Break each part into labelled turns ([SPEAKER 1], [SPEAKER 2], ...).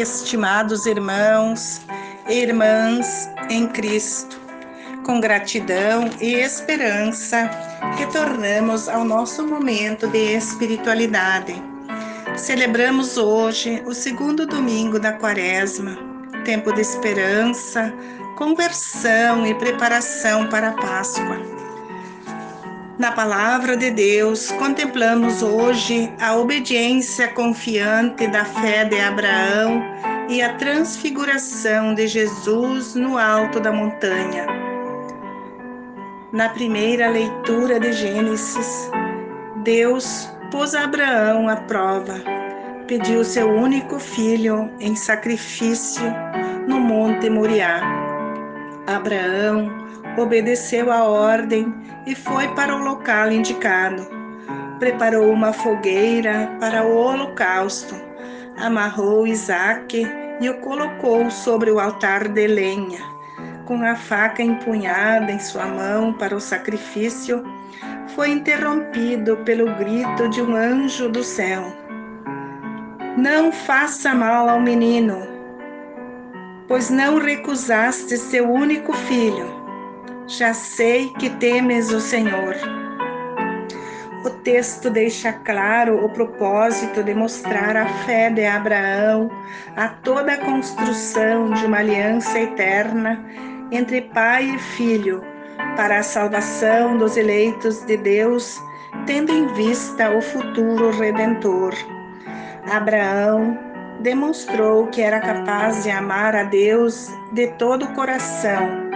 [SPEAKER 1] estimados irmãos e irmãs em Cristo. Com gratidão e esperança, retornamos ao nosso momento de espiritualidade. Celebramos hoje o segundo domingo da Quaresma, tempo de esperança, conversão e preparação para a Páscoa. Na palavra de Deus, contemplamos hoje a obediência confiante da fé de Abraão e a transfiguração de Jesus no alto da montanha. Na primeira leitura de Gênesis, Deus pôs Abraão à prova, pediu seu único filho em sacrifício no Monte Moriá. Abraão obedeceu a ordem e foi para o local indicado. Preparou uma fogueira para o holocausto, amarrou Isaque e o colocou sobre o altar de lenha. Com a faca empunhada em sua mão para o sacrifício, foi interrompido pelo grito de um anjo do céu. Não faça mal ao menino, pois não recusaste seu único filho já sei que temes o Senhor. O texto deixa claro o propósito de mostrar a fé de Abraão a toda a construção de uma aliança eterna entre pai e filho para a salvação dos eleitos de Deus, tendo em vista o futuro redentor. Abraão demonstrou que era capaz de amar a Deus de todo o coração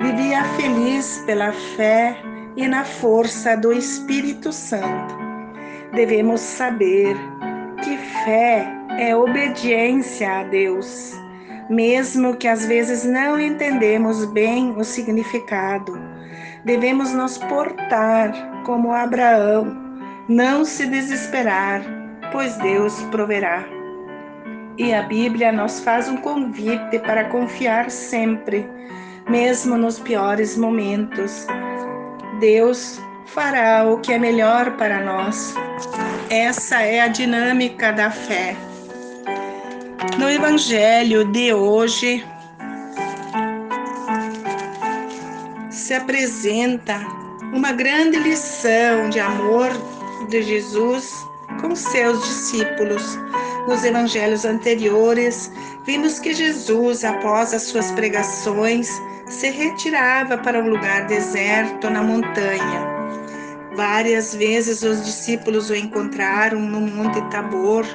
[SPEAKER 1] vivia feliz pela fé e na força do Espírito Santo. Devemos saber que fé é obediência a Deus, mesmo que às vezes não entendemos bem o significado. Devemos nos portar como Abraão, não se desesperar, pois Deus proverá. E a Bíblia nos faz um convite para confiar sempre mesmo nos piores momentos. Deus fará o que é melhor para nós. Essa é a dinâmica da fé. No Evangelho de hoje, se apresenta uma grande lição de amor de Jesus com seus discípulos. Nos evangelhos anteriores, vimos que Jesus, após as suas pregações, se retirava para um lugar deserto na montanha. Várias vezes os discípulos o encontraram no Monte Tabor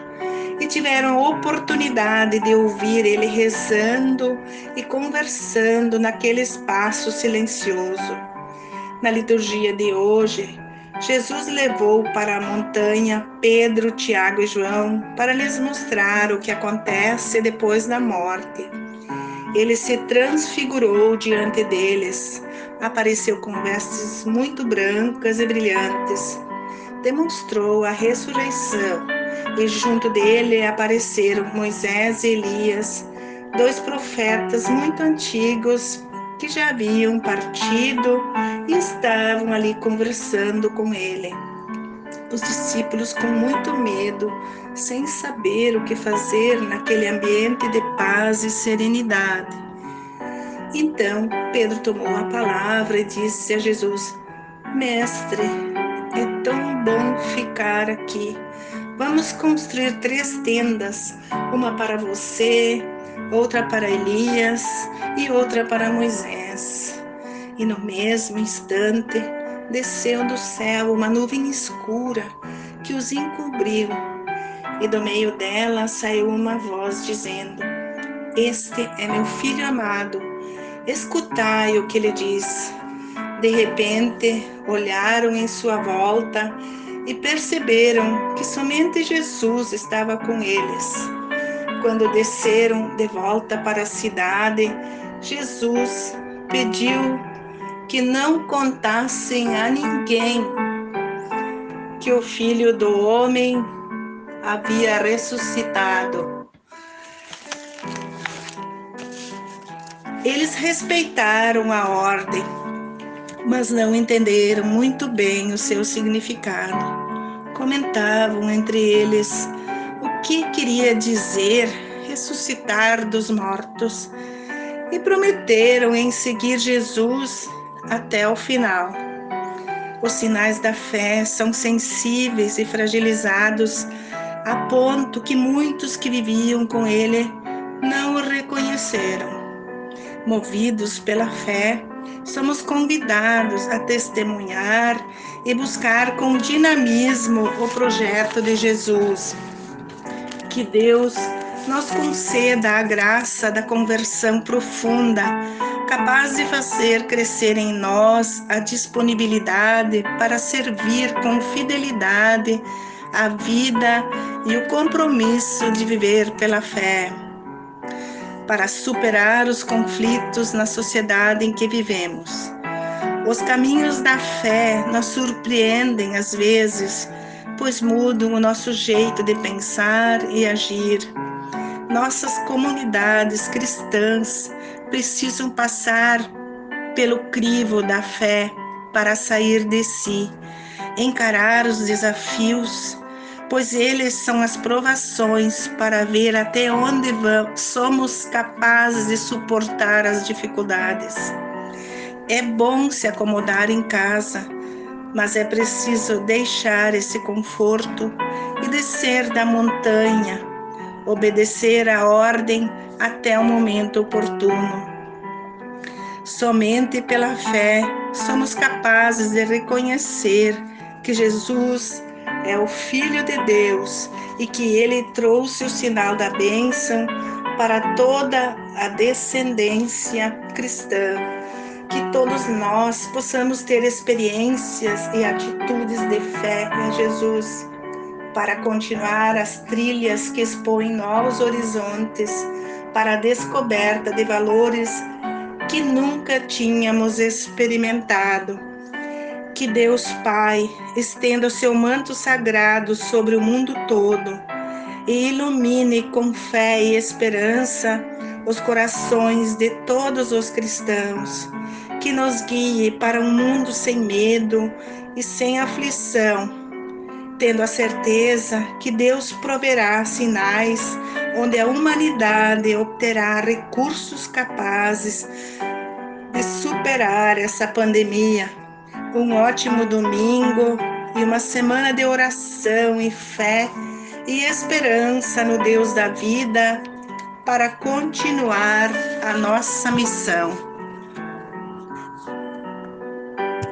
[SPEAKER 1] e tiveram a oportunidade de ouvir ele rezando e conversando naquele espaço silencioso. Na liturgia de hoje, Jesus levou para a montanha Pedro, Tiago e João para lhes mostrar o que acontece depois da morte. Ele se transfigurou diante deles, apareceu com vestes muito brancas e brilhantes, demonstrou a ressurreição e junto dele apareceram Moisés e Elias, dois profetas muito antigos que já haviam partido e estavam ali conversando com ele. Os discípulos, com muito medo, sem saber o que fazer naquele ambiente de paz e serenidade. Então Pedro tomou a palavra e disse a Jesus: Mestre, é tão bom ficar aqui. Vamos construir três tendas, uma para você, outra para Elias e outra para Moisés. E no mesmo instante desceu do céu uma nuvem escura que os encobriu e do meio dela saiu uma voz dizendo: Este é meu filho amado, escutai o que ele diz. De repente, olharam em sua volta e perceberam que somente Jesus estava com eles. Quando desceram de volta para a cidade, Jesus pediu que não contassem a ninguém que o filho do homem havia ressuscitado. Eles respeitaram a ordem, mas não entenderam muito bem o seu significado. Comentavam entre eles que queria dizer ressuscitar dos mortos e prometeram em seguir Jesus até o final. Os sinais da fé são sensíveis e fragilizados a ponto que muitos que viviam com ele não o reconheceram. Movidos pela fé, somos convidados a testemunhar e buscar com dinamismo o projeto de Jesus. Que Deus nos conceda a graça da conversão profunda, capaz de fazer crescer em nós a disponibilidade para servir com fidelidade a vida e o compromisso de viver pela fé. Para superar os conflitos na sociedade em que vivemos. Os caminhos da fé nos surpreendem às vezes, pois mudam o nosso jeito de pensar e agir. Nossas comunidades cristãs precisam passar pelo crivo da fé para sair de si, encarar os desafios pois eles são as provações para ver até onde vamos, somos capazes de suportar as dificuldades. É bom se acomodar em casa, mas é preciso deixar esse conforto e descer da montanha, obedecer a ordem até o momento oportuno. Somente pela fé somos capazes de reconhecer que Jesus é o Filho de Deus e que ele trouxe o sinal da bênção para toda a descendência cristã. Que todos nós possamos ter experiências e atitudes de fé em Jesus para continuar as trilhas que expõem novos horizontes para a descoberta de valores que nunca tínhamos experimentado. Que Deus Pai estenda o seu manto sagrado sobre o mundo todo e ilumine com fé e esperança os corações de todos os cristãos, que nos guie para um mundo sem medo e sem aflição, tendo a certeza que Deus proverá sinais onde a humanidade obterá recursos capazes de superar essa pandemia um ótimo domingo e uma semana de oração e fé e esperança no Deus da vida para continuar a nossa missão.